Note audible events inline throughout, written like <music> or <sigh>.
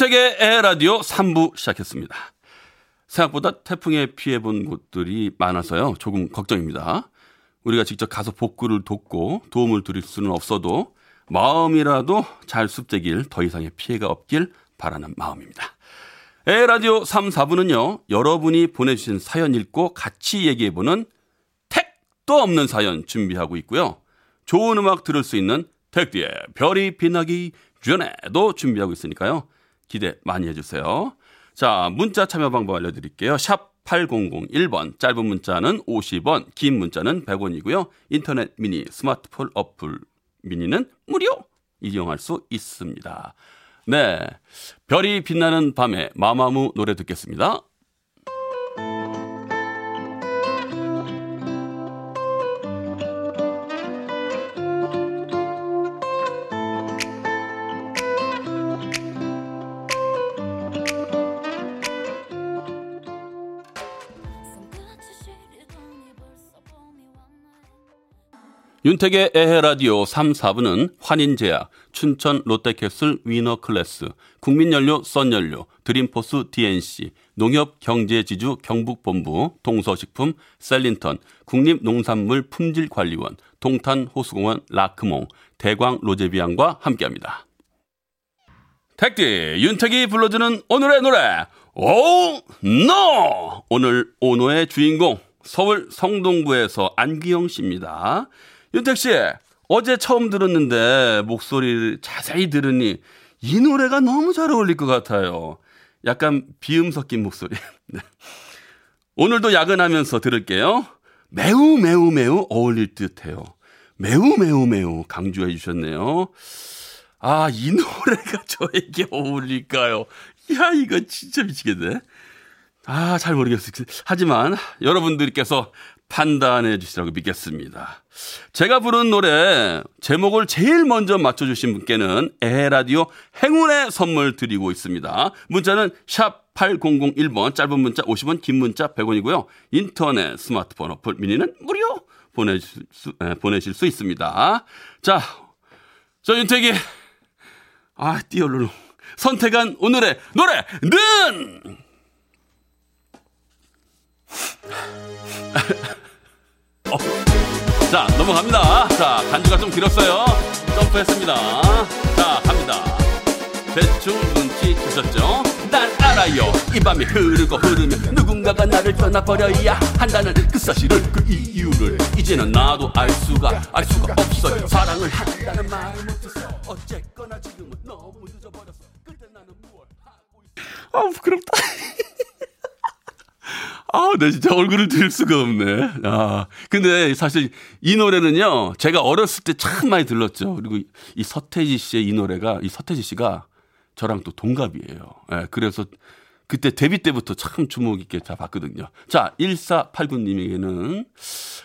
윤택의 에라디오 3부 시작했습니다. 생각보다 태풍에 피해본 곳들이 많아서요. 조금 걱정입니다. 우리가 직접 가서 복구를 돕고 도움을 드릴 수는 없어도 마음이라도 잘 습되길 더 이상의 피해가 없길 바라는 마음입니다. 에라디오 3, 4부는요. 여러분이 보내주신 사연 읽고 같이 얘기해보는 택도 없는 사연 준비하고 있고요. 좋은 음악 들을 수 있는 택디의 별이 빛나기 전에도 준비하고 있으니까요. 기대 많이 해주세요. 자, 문자 참여 방법 알려드릴게요. 샵 8001번, 짧은 문자는 50원, 긴 문자는 100원이고요. 인터넷 미니, 스마트폰 어플 미니는 무료 이용할 수 있습니다. 네. 별이 빛나는 밤에 마마무 노래 듣겠습니다. 윤택의 에헤라디오 3, 4부는 환인제약, 춘천 롯데캐슬 위너클래스, 국민연료 썬연료, 드림포스 DNC, 농협경제지주 경북본부, 동서식품 셀린턴, 국립농산물 품질관리원, 동탄호수공원 라크몽, 대광 로제비앙과 함께합니다. 택디, 윤택이 불러주는 오늘의 노래, 오, 노! 오늘 오노의 주인공, 서울 성동구에서 안기영 씨입니다. 윤택 씨, 어제 처음 들었는데 목소리를 자세히 들으니 이 노래가 너무 잘 어울릴 것 같아요. 약간 비음 섞인 목소리. <laughs> 네. 오늘도 야근하면서 들을게요. 매우 매우 매우 어울릴 듯해요. 매우 매우 매우 강조해 주셨네요. 아, 이 <laughs> 노래가 저에게 어울릴까요? 야, 이거 진짜 미치겠네. 아, 잘 모르겠어요. 하지만 여러분들께서 판단해 주시라고 믿겠습니다. 제가 부른 노래 제목을 제일 먼저 맞춰주신 분께는 에라디오 행운의 선물 드리고 있습니다. 문자는 샵 8001번, 짧은 문자 50원, 긴 문자 100원이고요. 인터넷, 스마트폰 어플 미니는 무료 보내실 수, 에, 보내실 수 있습니다. 자, 저 윤택이, 아, 띠얼루루. 선택한 오늘의 노래 는! 어. 자, 넘어갑니다. 자, 간주가 좀 길었어요. 점프했습니다. 자, 갑니다. 대충 눈치 주셨죠? 난 알아요. 이 밤이 흐르고 흐르면 누군가가 나를 떠나버려야 한다는 그 사실을, 그 이유를 이제는 나도 알 수가, 알 수가 없어요. 사랑을 한다는 말을 못해서 어쨌거나 지금은 너무 늦어버렸어. 그때 나는 무얼 하고 있어. 아, 부끄럽다. 아, 내 진짜 얼굴을 들 수가 없네. 아, 근데 사실 이 노래는요, 제가 어렸을 때 참 많이 들렀죠. 그리고 이 서태지 씨의 이 노래가, 이 서태지 씨가 저랑 또 동갑이에요. 예, 그래서 그때 데뷔 때부터 참 주목 있게 잘 봤거든요. 자, 1489님에게는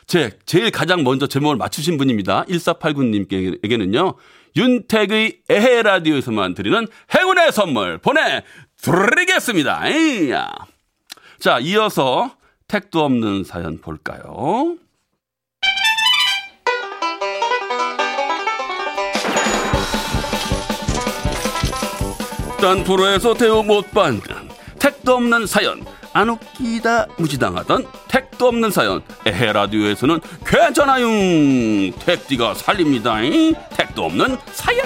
제, 제일 가장 먼저 제목을 맞추신 분입니다. 1489님께게는요, 윤택의 에헤라디오에서만 드리는 행운의 선물 보내드리겠습니다. 에이야. 자, 이어서 택도 없는 사연 볼까요? 딴 프로에서 대우 못 받는 택도 없는 사연. 안 웃기다 무지당하던 택도 없는 사연. 에헤 라디오에서는 괜찮아요. 택디가 살립니다. 택도 없는 사연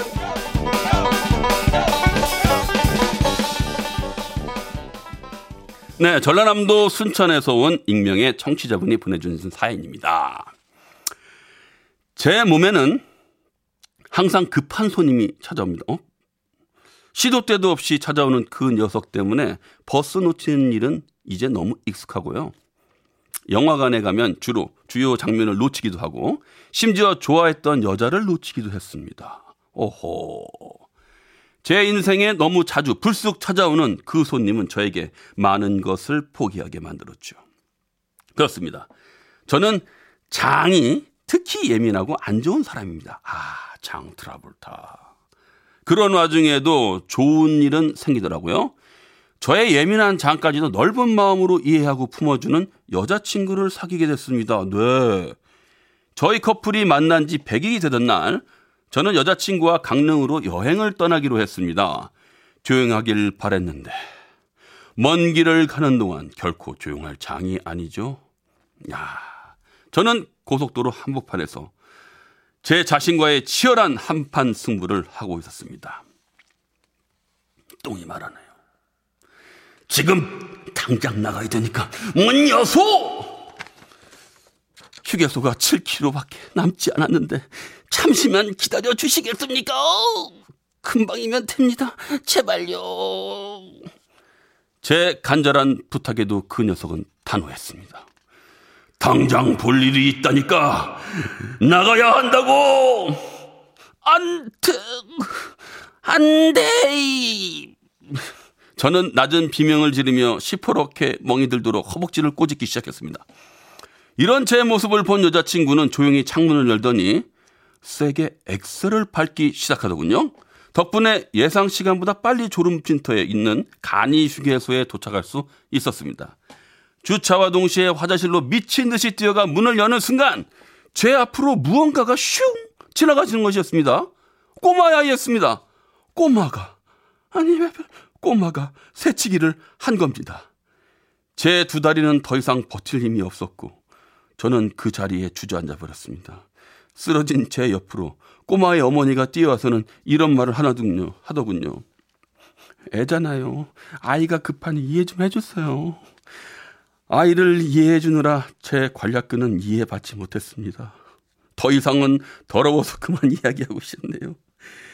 네, 전라남도 순천에서 온 익명의 청취자분이 보내주신 사연입니다. 제 몸에는 항상 급한 손님이 찾아옵니다. 어? 시도 때도 없이 찾아오는 그 녀석 때문에 버스 놓치는 일은 이제 너무 익숙하고요. 영화관에 가면 주로 주요 장면을 놓치기도 하고 심지어 좋아했던 여자를 놓치기도 했습니다. 오호. 제 인생에 너무 자주 불쑥 찾아오는 그 손님은 저에게 많은 것을 포기하게 만들었죠. 그렇습니다. 저는 장이 특히 예민하고 안 좋은 사람입니다. 아, 장 트라볼타. 그런 와중에도 좋은 일은 생기더라고요. 저의 예민한 장까지도 넓은 마음으로 이해하고 품어주는 여자친구를 사귀게 됐습니다. 네. 저희 커플이 만난 지 100일이 되던 날, 저는 여자친구와 강릉으로 여행을 떠나기로 했습니다. 조용하길 바랬는데, 먼 길을 가는 동안 결코 조용할 장이 아니죠. 야, 저는 고속도로 한복판에서 제 자신과의 치열한 한판 승부를 하고 있었습니다. 똥이 말하네요. 지금 당장 나가야 되니까 문 여소! 휴게소가 7km밖에 남지 않았는데 잠시만 기다려 주시겠습니까? 금방이면 됩니다. 제발요. 제 간절한 부탁에도 그 녀석은 단호했습니다. 당장 볼 일이 있다니까 나가야 한다고. 안 돼, 안 돼. 저는 낮은 비명을 지르며 시퍼렇게 멍이 들도록 허벅지를 꼬집기 시작했습니다. 이런 제 모습을 본 여자친구는 조용히 창문을 열더니 세게 엑셀을 밟기 시작하더군요. 덕분에 예상 시간보다 빨리 졸음쉼터에 있는 간이 휴게소에 도착할 수 있었습니다. 주차와 동시에 화장실로 미친 듯이 뛰어가 문을 여는 순간 제 앞으로 무언가가 슝 지나가시는 것이었습니다. 꼬마야이였습니다. 꼬마가 아니 꼬마가 새치기를 한 겁니다. 제 두 다리는 더 이상 버틸 힘이 없었고 저는 그 자리에 주저앉아 버렸습니다. 쓰러진 제 옆으로 꼬마의 어머니가 뛰어와서는 이런 말을 하나군요, 하더군요. 애잖아요. 아이가 급하니 이해 좀 해주세요. 아이를 이해해 주느라 제 관략근은 이해받지 못했습니다. 더 이상은 더러워서 그만 <laughs> 이야기하고 싶네요.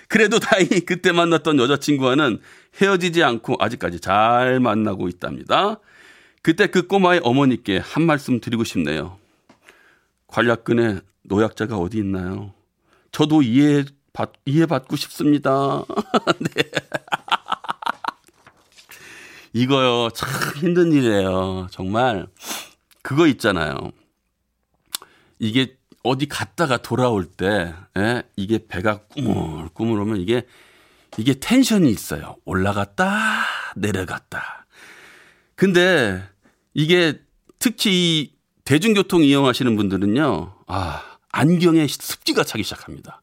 그래도 다행히 그때 만났던 여자친구와는 헤어지지 않고 아직까지 잘 만나고 있답니다. 그때 그 꼬마의 어머니께 한 말씀 드리고 싶네요. 관략근에 노약자가 어디 있나요? 저도 이해 받, 이해받고 싶습니다. <laughs> 네. 이거요, 참 힘든 일이에요. 정말. 그거 있잖아요. 이게 어디 갔다가 돌아올 때, 예? 이게 배가 꾸물꾸물 오면 이게, 이게 텐션이 있어요. 올라갔다, 내려갔다. 근데 이게 특히 대중교통 이용하시는 분들은요, 아, 안경에 습기가 차기 시작합니다.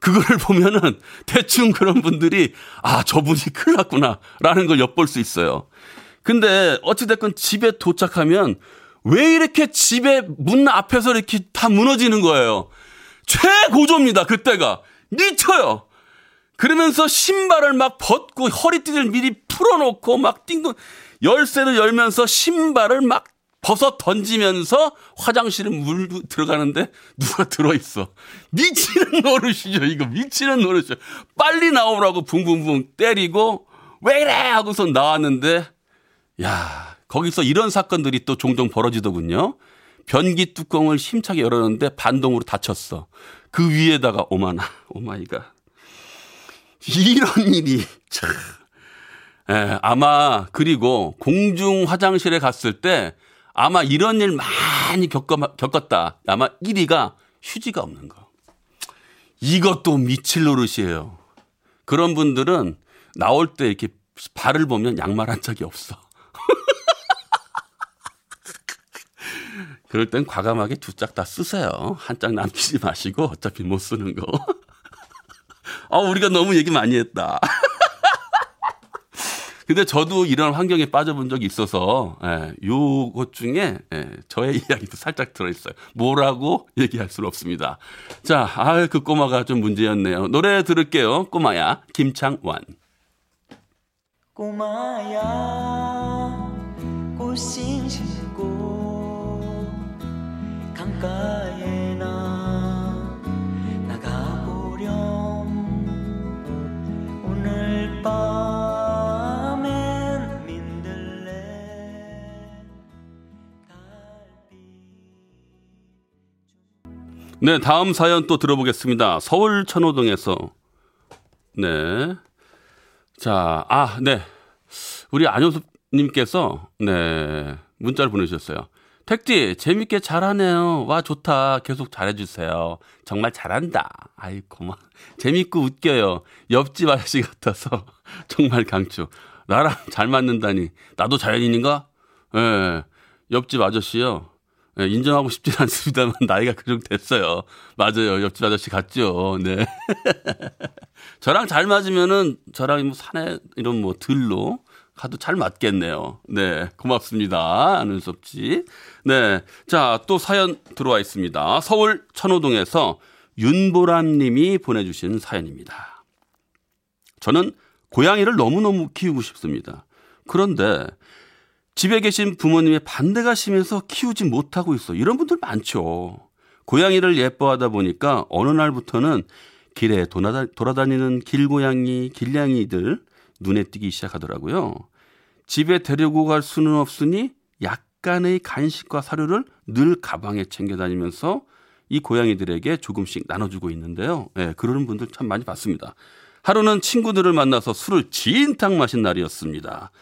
그거를 <laughs> 보면은 대충 그런 분들이 아, 저분이 큰일 났구나. 라는 걸 엿볼 수 있어요. 근데 어찌됐건 집에 도착하면 왜 이렇게 집에 문 앞에서 이렇게 다 무너지는 거예요? 최고조입니다, 그때가. 미쳐요! 그러면서 신발을 막 벗고 허리띠를 미리 풀어놓고 막 띵동, 열쇠를 열면서 신발을 막 벗어 던지면서 화장실에 물 들어가는데 누가 들어있어. 미치는 <laughs> 노릇이죠, 이거. 미치는 노릇이죠. 빨리 나오라고 붕붕붕 때리고 왜 이래! 하고서 나왔는데, 야 거기서 이런 사건들이 또 종종 벌어지더군요. 변기 뚜껑을 힘차게 열었는데 반동으로 닫혔어. 그 위에다가 오마나, 오마이가. 이런 일이 참. 예, 아마 그리고 공중 화장실에 갔을 때 아마 이런 일 많이 겪어, 겪었다. 아마 1위가 휴지가 없는 거. 이것도 미칠 노릇이에요. 그런 분들은 나올 때 이렇게 발을 보면 양말 한 짝이 없어. <laughs> 그럴 땐 과감하게 두 짝 다 쓰세요. 한 짝 남기지 마시고 어차피 못 쓰는 거. <laughs> 아, 우리가 너무 얘기 많이 했다. <laughs> 근데 저도 이런 환경에 빠져본 적이 있어서, 예, 요것 중에, 예, 저의 <laughs> 이야기도 살짝 들어있어요. 뭐라고 얘기할 수는 없습니다. 자, 아, 그 꼬마가 좀 문제였네요. 노래 들을게요. 꼬마야, 김창완. 꼬마야, 꽃신 신고, 강가에 나 나가보렴. 오늘 밤 네, 다음 사연 또 들어보겠습니다. 서울 천호동에서. 네. 자, 아, 네. 우리 안효섭님께서, 네. 문자를 보내주셨어요. 택디, 재밌게 잘하네요. 와, 좋다. 계속 잘해주세요. 정말 잘한다. 아이, 고마. 재밌고 웃겨요. 옆집 아저씨 같아서 <laughs> 정말 강추. 나랑 잘 맞는다니. 나도 자연인인가? 예. 네, 옆집 아저씨요. 네, 인정하고 싶진 <laughs> 않습니다만 나이가 그 정도 됐어요. 맞아요. 옆집 아저씨 같죠. 네. <laughs> 저랑 잘 맞으면은 저랑 뭐 산에 이런 뭐 들로 가도 잘 맞겠네요. 네. 고맙습니다. 수 없지. 네. 자, 또 사연 들어와 있습니다. 서울 천호동에서 윤보람 님이 보내주신 사연입니다. 저는 고양이를 너무너무 키우고 싶습니다. 그런데 집에 계신 부모님의 반대가 심해서 키우지 못하고 있어. 이런 분들 많죠. 고양이를 예뻐하다 보니까 어느 날부터는 길에 돌아다니는 길고양이, 길냥이들 눈에 띄기 시작하더라고요. 집에 데리고 갈 수는 없으니 약간의 간식과 사료를 늘 가방에 챙겨 다니면서 이 고양이들에게 조금씩 나눠주고 있는데요. 예, 네, 그러는 분들 참 많이 봤습니다. 하루는 친구들을 만나서 술을 진탕 마신 날이었습니다.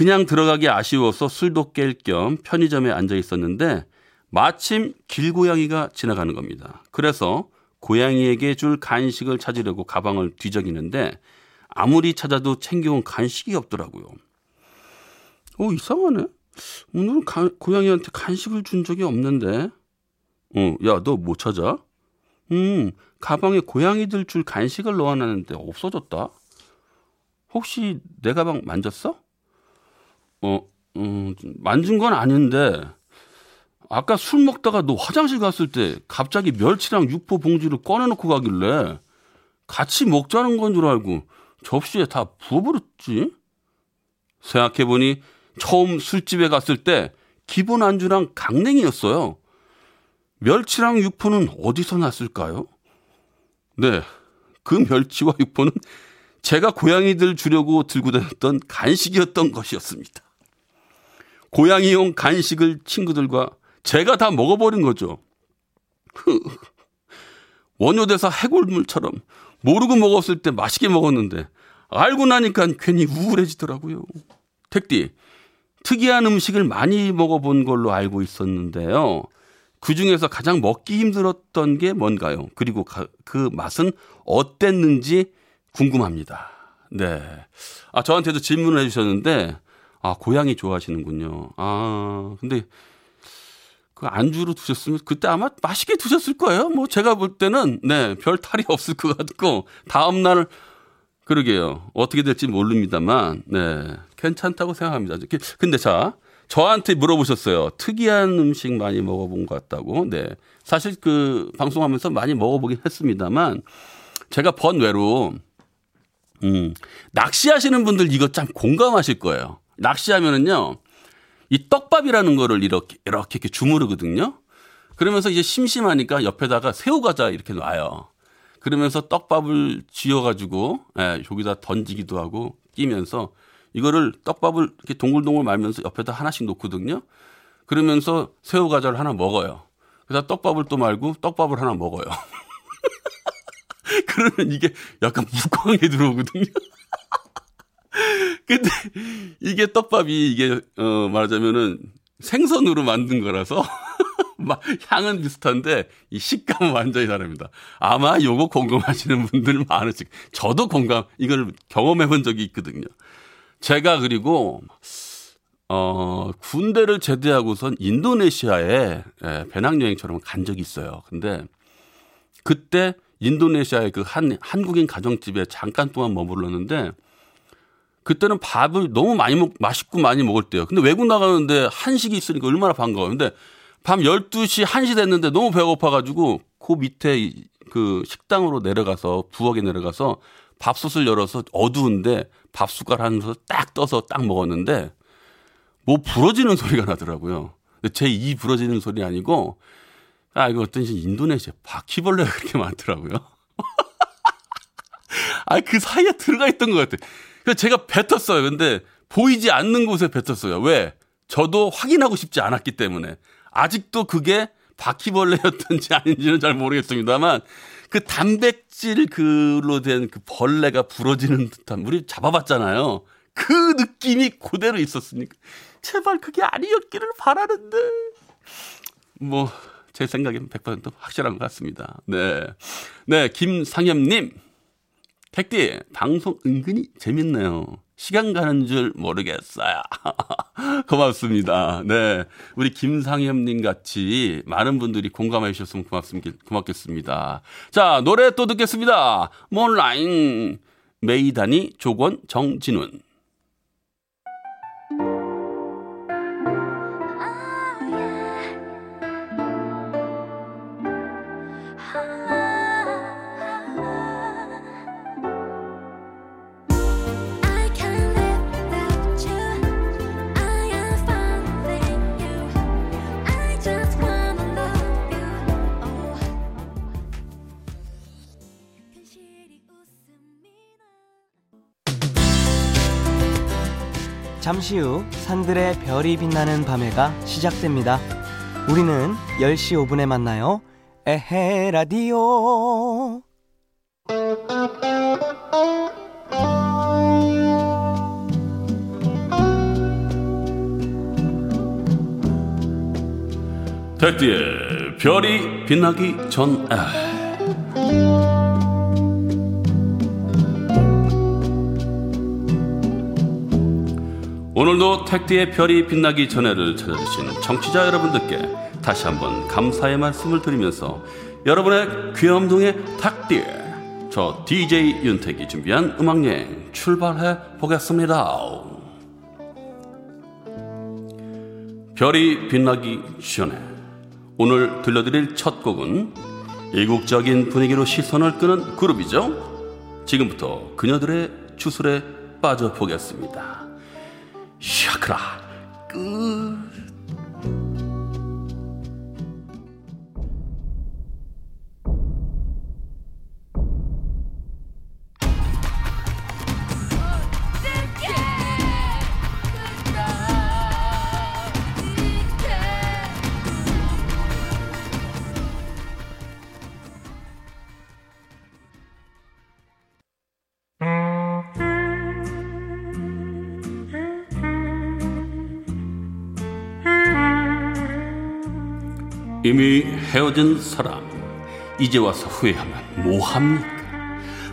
그냥 들어가기 아쉬워서 술도 깰 겸 편의점에 앉아 있었는데 마침 길고양이가 지나가는 겁니다. 그래서 고양이에게 줄 간식을 찾으려고 가방을 뒤적이는데 아무리 찾아도 챙겨온 간식이 없더라고요. 어, 이상하네. 오늘은 가, 고양이한테 간식을 준 적이 없는데. 어, 야, 너 뭐 찾아? 음, 가방에 고양이들 줄 간식을 넣어놨는데 없어졌다. 혹시 내 가방 만졌어? 어, 음, 만진 건 아닌데, 아까 술 먹다가 너 화장실 갔을 때 갑자기 멸치랑 육포 봉지를 꺼내놓고 가길래 같이 먹자는 건 줄 알고 접시에 다 부어버렸지? 생각해보니 처음 술집에 갔을 때 기본 안주랑 강냉이였어요. 멸치랑 육포는 어디서 났을까요? 네, 그 멸치와 육포는 제가 고양이들 주려고 들고 다녔던 간식이었던 것이었습니다. 고양이용 간식을 친구들과 제가 다 먹어버린 거죠. 원효대사 해골물처럼 모르고 먹었을 때 맛있게 먹었는데 알고 나니까 괜히 우울해지더라고요. 택디, 특이한 음식을 많이 먹어본 걸로 알고 있었는데요. 그 중에서 가장 먹기 힘들었던 게 뭔가요? 그리고 그 맛은 어땠는지 궁금합니다. 네. 아, 저한테도 질문을 해주셨는데, 아, 고양이 좋아하시는군요. 아, 근데 그 안주로 드셨으면 그때 아마 맛있게 드셨을 거예요. 뭐 제가 볼 때는 네, 별 탈이 없을 것 같고 다음 날 그러게요. 어떻게 될지 모릅니다만 네. 괜찮다고 생각합니다. 근데 자, 저한테 물어보셨어요. 특이한 음식 많이 먹어본 것 같다고. 네. 사실 그 방송하면서 많이 먹어보긴 했습니다만 제가 번외로 음, 낚시하시는 분들 이거 참 공감하실 거예요. 낚시하면은요, 이 떡밥이라는 거를 이렇게, 이렇게, 이렇게 주무르거든요. 그러면서 이제 심심하니까 옆에다가 새우과자 이렇게 놔요. 그러면서 떡밥을 쥐어가지고, 예, 여기다 던지기도 하고 끼면서 이거를 떡밥을 이렇게 동글동글 말면서 옆에다 하나씩 놓거든요. 그러면서 새우과자를 하나 먹어요. 그래서 떡밥을 또 말고 떡밥을 하나 먹어요. <laughs> 그러면 이게 약간 <laughs> 무광에 들어오거든요. 근데 <laughs> 이게 떡밥이 이게 어 말하자면은 생선으로 만든 거라서 <laughs> 막 향은 비슷한데 이 식감은 완전히 다릅니다. 아마 요거 공감하시는 분들 많으실 저도 공감 이걸 경험해 본 적이 있거든요. 제가 그리고 어 군대를 제대하고선 인도네시아에 예, 배낭여행처럼 간 적이 있어요. 근데 그때 인도네시아의 그 한 한국인 가정집에 잠깐 동안 머물렀는데 그때는 밥을 너무 많이 먹, 맛있고 많이 먹을 때요. 근데 외국 나가는데 한식이 있으니까 얼마나 반가워요. 근데 밤 12시, 1시 됐는데 너무 배고파가지고 그 밑에 그 식당으로 내려가서 부엌에 내려가서 밥솥을 열어서 어두운데 밥 숟갈 하면서 딱 떠서 딱 먹었는데 뭐 부러지는 소리가 나더라고요. 제 이 부러지는 소리 아니고 아 이거 어떤 인도네시아 바퀴벌레가 그렇게 많더라고요. <laughs> 아 그 사이에 들어가 있던 것 같아. 그래서 제가 뱉었어요. 근데 보이지 않는 곳에 뱉었어요. 왜? 저도 확인하고 싶지 않았기 때문에. 아직도 그게 바퀴벌레였던지 <laughs> 아닌지는 잘 모르겠습니다만 그 단백질 그로 된 그 벌레가 부러지는 듯한 우리 잡아봤잖아요. 그 느낌이 그대로 있었으니까 제발 그게 아니었기를 바라는데. 뭐, 제 생각엔 100% 확실한 것 같습니다. 네. 네, 김상엽님. 택디, 방송 은근히 재밌네요. 시간 가는 줄 모르겠어요. <laughs> 고맙습니다. 네. 우리 김상엽님 같이 많은 분들이 공감해 주셨으면 고맙습니다. 고맙겠습니다. 자, 노래 또 듣겠습니다. 몰라인. 메이다니, 조건, 정진훈. 잠시 후 산들의 별이 빛나는 밤에가 시작됩니다. 우리는 10시 5분에 만나요. 에헤 라디오. 택디의 별이 빛나기 전에. 오늘도 택디의 별이 빛나기 전에를 찾아주신 청취자 여러분들께 다시 한번 감사의 말씀을 드리면서 여러분의 귀염둥의 택디 저 DJ 윤택이 준비한 음악여행 출발해 보겠습니다. 별이 빛나기 전에 오늘 들려드릴 첫 곡은 이국적인 분위기로 시선을 끄는 그룹이죠. 지금부터 그녀들의 주술에 빠져보겠습니다. 샤크라 끝. 이미 헤어진 사람 이제 와서 후회하면 뭐합니까?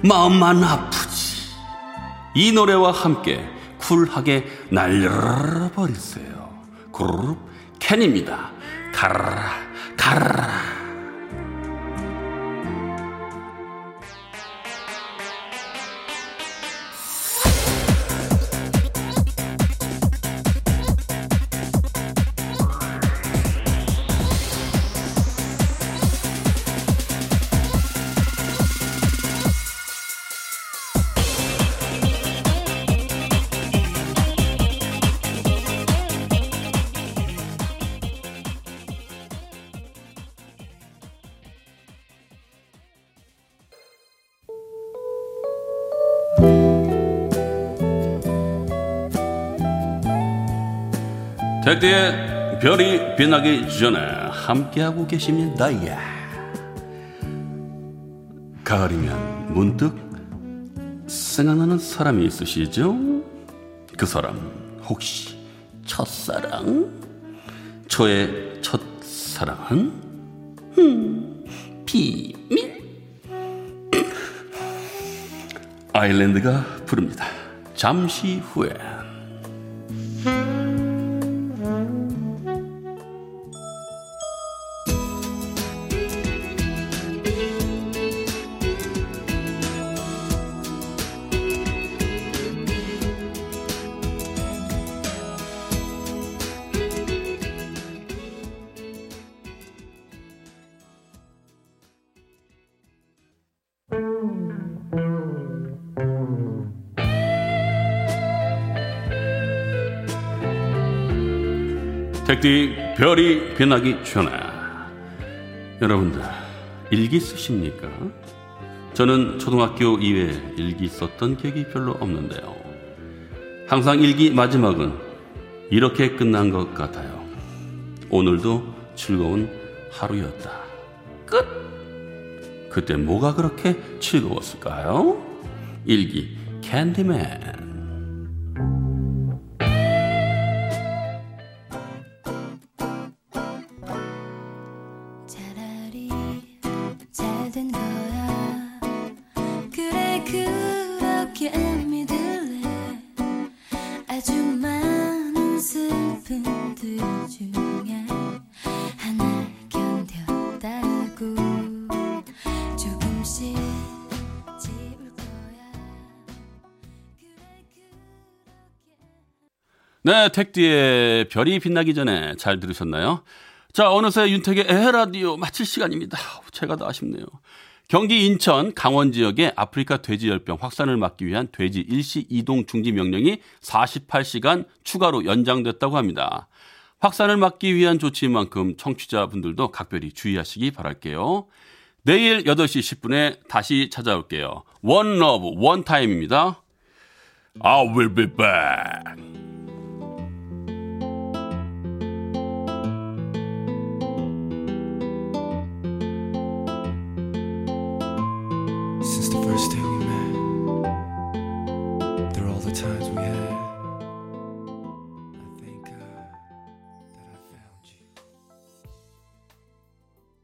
마음만 아프지. 이 노래와 함께 쿨하게 날려버리세요. 그룹 캔입니다. 가라 가라 백대의 별이 빛나기 전에 함께하고 계십니다. 예. 가을이면 문득 생각나는 사람이 있으시죠? 그 사람 혹시 첫사랑? 저의 첫사랑은? 음, 비밀? 아일랜드가 부릅니다. 잠시 후에. 택디 별이 빛나기 전에 여러분들 일기 쓰십니까? 저는 초등학교 이외에 일기 썼던 기억이 별로 없는데요. 항상 일기 마지막은 이렇게 끝난 것 같아요. 오늘도 즐거운 하루였다. 끝! 그때 뭐가 그렇게 즐거웠을까요? 일기 캔디맨 네, 택디의 별이 빛나기 전에 잘 들으셨나요? 자, 어느새 윤택의 에헤라디오 마칠 시간입니다. 제가 더 아쉽네요. 경기 인천 강원 지역의 아프리카 돼지열병 확산을 막기 위한 돼지 일시 이동 중지 명령이 48시간 추가로 연장됐다고 합니다. 확산을 막기 위한 조치인 만큼 청취자분들도 각별히 주의하시기 바랄게요. 내일 8시 10분에 다시 찾아올게요. One love, one time입니다. I will be back.